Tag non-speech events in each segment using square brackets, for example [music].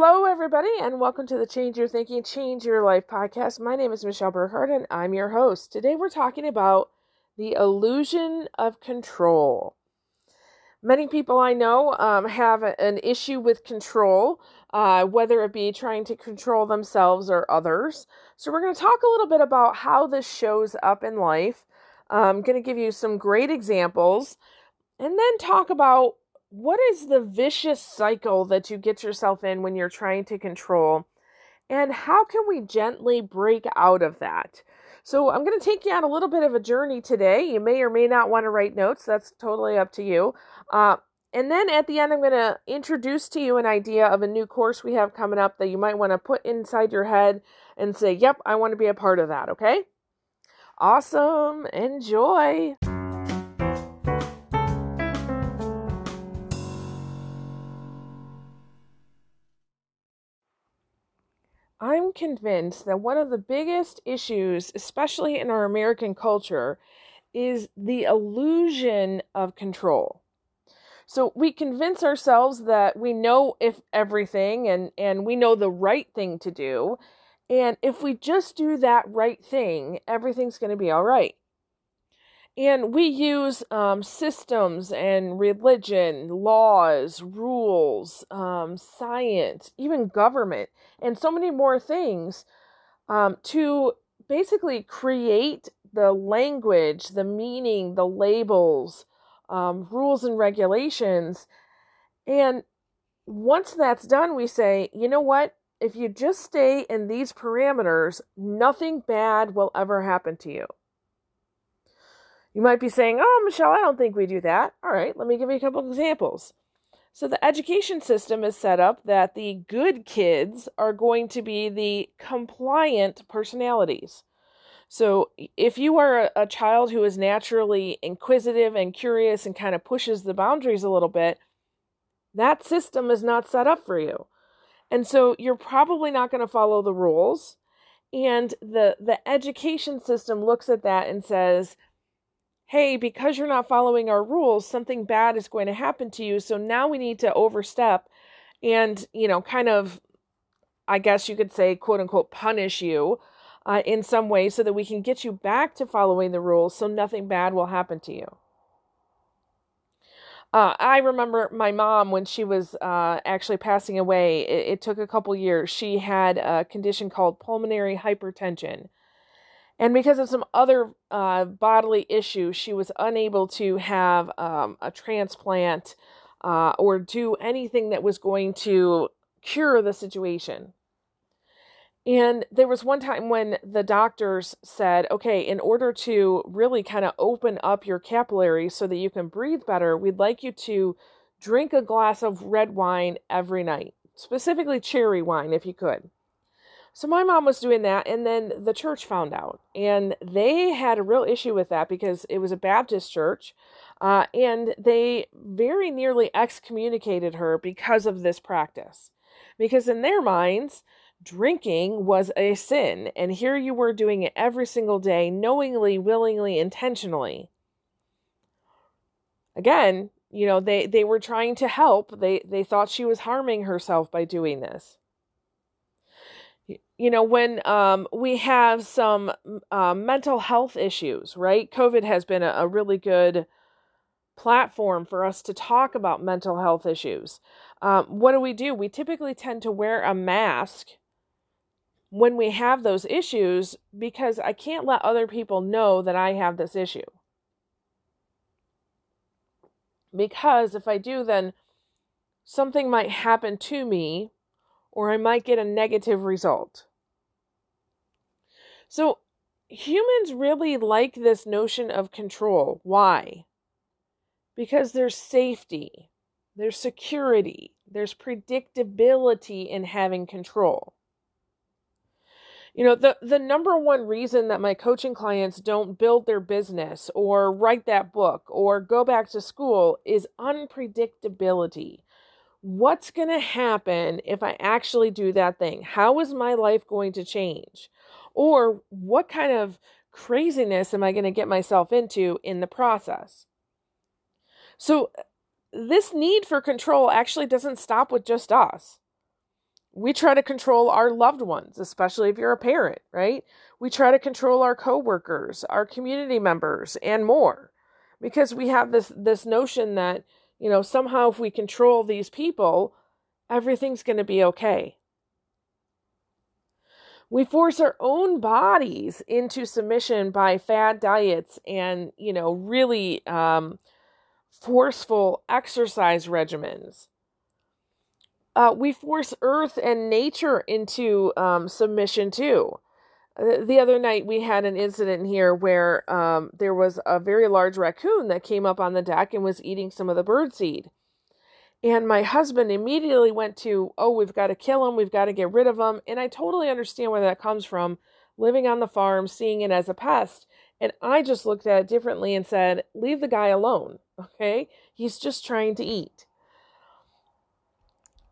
Hello, everybody, and welcome to the Change Your Thinking, Change Your Life podcast. My name is Michelle Burkhardt, and I'm your host. Today, we're talking about the illusion of control. Many people I know um, have an issue with control, uh, whether it be trying to control themselves or others. So, we're going to talk a little bit about how this shows up in life. I'm going to give you some great examples and then talk about what is the vicious cycle that you get yourself in when you're trying to control? And how can we gently break out of that? So i'm going to take you on a little bit of a journey today. You may or may not want to write notes. That's totally up to you. Uh, and then at the end i'm going to introduce to you an idea of a new course we have coming up that you might want to put inside your head and say yep i want to be a part of that okay? Awesome. Enjoy convinced that one of the biggest issues, especially in our American culture, is the illusion of control. So we convince ourselves that we know if everything and and we know the right thing to do, and if we just do that right thing, everything's going to be all right. And we use um, systems and religion, laws, rules, um, science, even government, and so many more things um, to basically create the language, the meaning, the labels, um, rules, and regulations. And once that's done, we say, you know what? If you just stay in these parameters, nothing bad will ever happen to you. You might be saying, Oh, Michelle, I don't think we do that. All right, let me give you a couple examples. So, the education system is set up that the good kids are going to be the compliant personalities. So, if you are a, child who is naturally inquisitive and curious and kind of pushes the boundaries a little bit, that system is not set up for you. And so, you're probably not going to follow the rules. And the, the education system looks at that and says, hey, because you're not following our rules, something bad is going to happen to you. So now we need to overstep and, you know, kind of, I guess you could say, quote unquote, punish you uh, in some way so that we can get you back to following the rules so nothing bad will happen to you. Uh, I remember my mom when she was uh, actually passing away. It, it took a couple years. She had a condition called pulmonary hypertension and because of some other uh, bodily issues, she was unable to have um, a transplant uh, or do anything that was going to cure the situation. And there was one time when the doctors said, okay, in order to really kind of open up your capillaries so that you can breathe better, we'd like you to drink a glass of red wine every night, specifically cherry wine if you could. So my mom was doing that, and then the church found out, and they had a real issue with that because it was a Baptist church, uh, and they very nearly excommunicated her because of this practice. Because in their minds, drinking was a sin, and here you were doing it every single day, knowingly, willingly, intentionally. Again, you know, they, they were trying to help. They they thought she was harming herself by doing this you know when um, we have some uh, mental health issues right? Covid has been a, a, really good platform for us to talk about mental health issues. Um, what do we do? We typically tend to wear a mask when we have those issues because i can't let other people know that i have this issue. Because if i do then something might happen to me or i might get a negative result so humans really like this notion of control. Why? Because there's safety, there's security, there's predictability in having control. You know, the, the number one reason that my coaching clients don't build their business or write that book or go back to school is unpredictability. What's going to happen if I actually do that thing? How is my life going to change? Or what kind of craziness am I going to get myself into in the process? So, this need for control actually doesn't stop with just us. we try to control our loved ones, especially if you're a parent, right? We try to control our coworkers, our community members, and more. Because we have this this notion that, you know, somehow if we control these people, everything's going to be okay. We force our own bodies into submission by fad diets and, you know, really um, forceful exercise regimens uh, we force earth and nature into um, submission too. Uh, the other night we had an incident here where um, there was a very large raccoon that came up on the deck and was eating some of the bird seed. And my husband immediately went to, oh, we've got to kill him, we've got to get rid of him. And I totally understand where that comes from, living on the farm, seeing it as a pest. And I just looked at it differently and said, leave the guy alone, okay? He's just trying to eat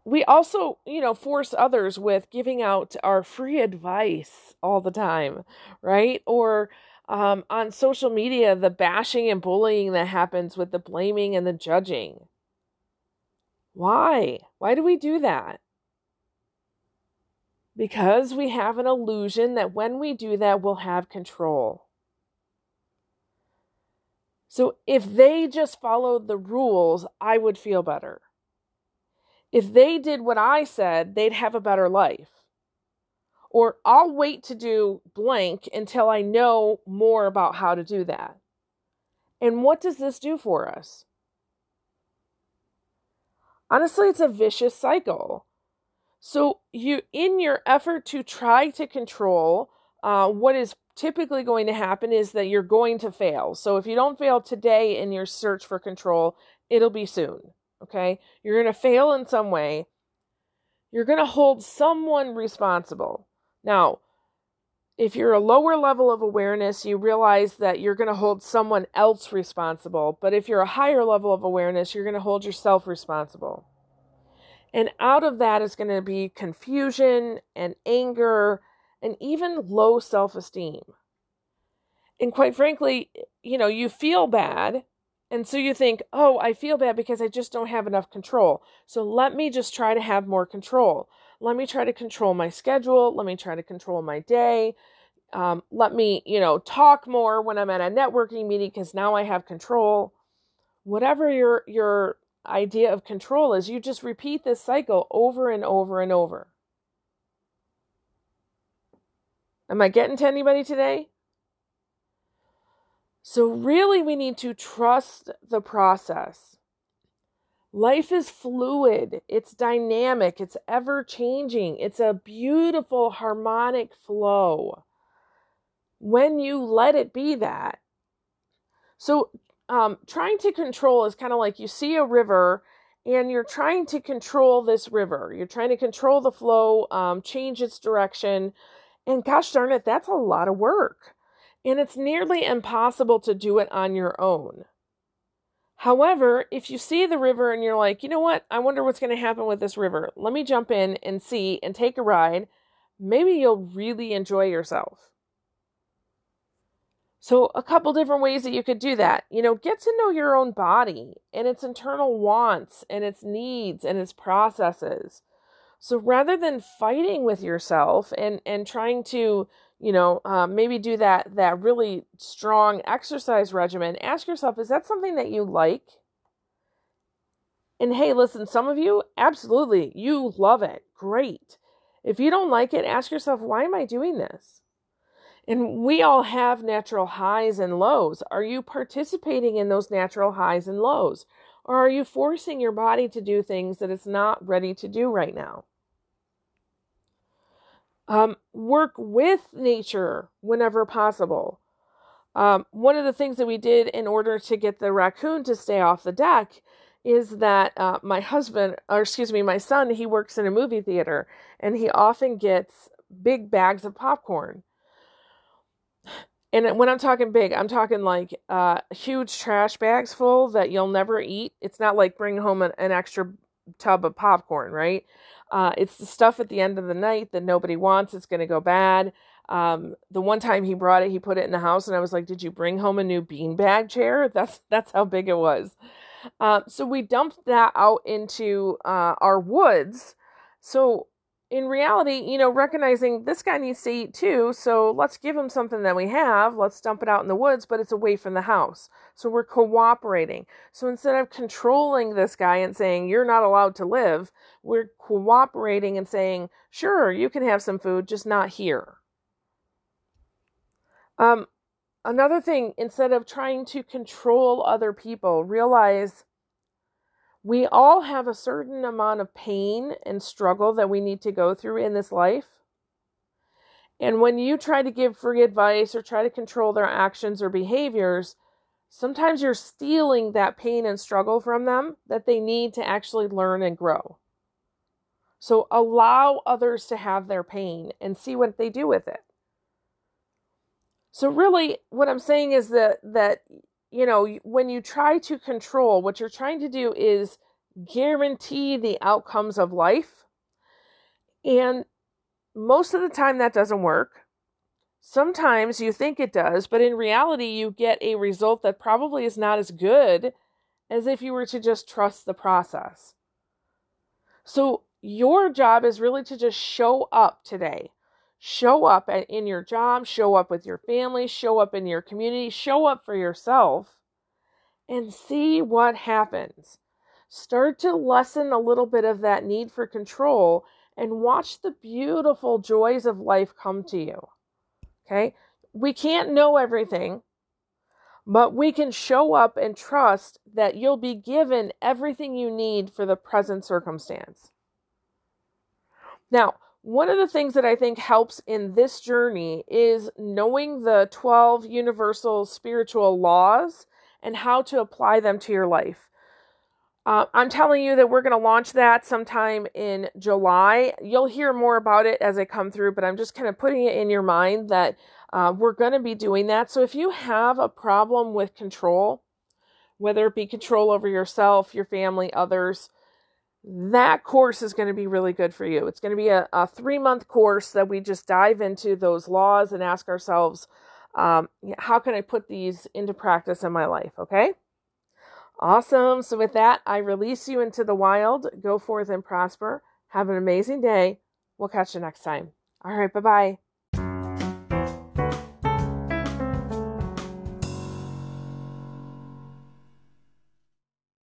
we also, you know, force others with giving out our free advice all the time, right? Or um, on social media, the bashing and bullying that happens with the blaming and the judging. Why? Why do we do that? Because we have an illusion that when we do that, we'll have control. So if they just followed the rules, I would feel better if they did what I said, they'd have a better life. Or I'll wait to do blank until I know more about how to do that. And what does this do for us? Honestly, it's a vicious cycle. So, you, in your effort to try to control, uh, what is typically going to happen is that you're going to fail. So, if you don't fail today in your search for control, it'll be soon. Okay? You're going to fail in some way. You're going to hold someone responsible. Now, if you're a lower level of awareness, you realize that you're going to hold someone else responsible. But if you're a higher level of awareness, you're going to hold yourself responsible. And out of that is going to be confusion and anger and even low self esteem. And quite frankly, you know, you feel bad and so you think, oh, I feel bad because I just don't have enough control. So let me just try to have more control. Let me try to control my schedule. Let me try to control my day. Um, let me, you know, talk more when I'm at a networking meeting because now I have control. Whatever your your idea of control is, you just repeat this cycle over and over and over. Am I getting to anybody today? So, really, we need to trust the process. Life is fluid, it's dynamic, it's ever changing, it's a beautiful harmonic flow when you let it be that. So, um, trying to control is kind of like you see a river and you're trying to control this river. You're trying to control the flow, um, change its direction. And gosh darn it, that's a lot of work and it's nearly impossible to do it on your own. However, if you see the river and you're like, you know what, I wonder what's going to happen with this river, let me jump in and see and take a ride, maybe you'll really enjoy yourself. So, a couple different ways that you could do that. You know, get to know your own body and its internal wants and its needs and its processes. So, rather than fighting with yourself and, and trying to you know um, maybe do that that really strong exercise regimen. Ask yourself is that something that you like? And hey listen some of you absolutely you love it. Great. If you don't like it ask yourself why am i doing this? And we all have natural highs and lows. Are you participating in those natural highs and lows? Or are you forcing your body to do things that it's not ready to do right now um, work with nature whenever possible. Um, one of the things that we did in order to get the raccoon to stay off the deck is that uh, my husband, or excuse me, my son, he works in a movie theater and he often gets big bags of popcorn. And when I'm talking big, I'm talking like uh, huge trash bags full that you'll never eat. It's not like bring home an, an extra tub of popcorn, right? Uh, it's the stuff at the end of the night that nobody wants. It's going to go bad. Um, the one time he brought it, he put it in the house, and I was like, "Did you bring home a new beanbag chair?" [laughs] That's that's how big it was. Uh, so we dumped that out into uh, our woods. So in reality, you know, recognizing this guy needs to eat too, so let's give him something that we have. Let's dump it out in the woods, but it's away from the house. So we're cooperating. So instead of controlling this guy and saying, you're not allowed to live, we're cooperating and saying, sure, you can have some food, just not here. Um, another thing, instead of trying to control other people, realize we all have a certain amount of pain and struggle that we need to go through in this life. And when you try to give free advice or try to control their actions or behaviors, sometimes you're stealing that pain and struggle from them that they need to actually learn and grow. So allow others to have their pain and see what they do with it. So really what I'm saying is that that you know, when you try to control, what you're trying to do is guarantee the outcomes of life. And most of the time, that doesn't work. Sometimes you think it does, but in reality, you get a result that probably is not as good as if you were to just trust the process. So, your job is really to just show up today. Show up in your job, show up with your family, show up in your community, show up for yourself, and see what happens. Start to lessen a little bit of that need for control and watch the beautiful joys of life come to you. Okay? We can't know everything, but we can show up and trust that you'll be given everything you need for the present circumstance. Now, one of the things that I think helps in this journey is knowing the 12 universal spiritual laws and how to apply them to your life. Uh, I'm telling you that we're going to launch that sometime in July. You'll hear more about it as I come through, but I'm just kind of putting it in your mind that uh, we're going to be doing that. So if you have a problem with control, whether it be control over yourself, your family, others, that course is going to be really good for you. It's going to be a, a three month course that we just dive into those laws and ask ourselves, um, how can I put these into practice in my life? Okay. Awesome. So, with that, I release you into the wild. Go forth and prosper. Have an amazing day. We'll catch you next time. All right. Bye bye.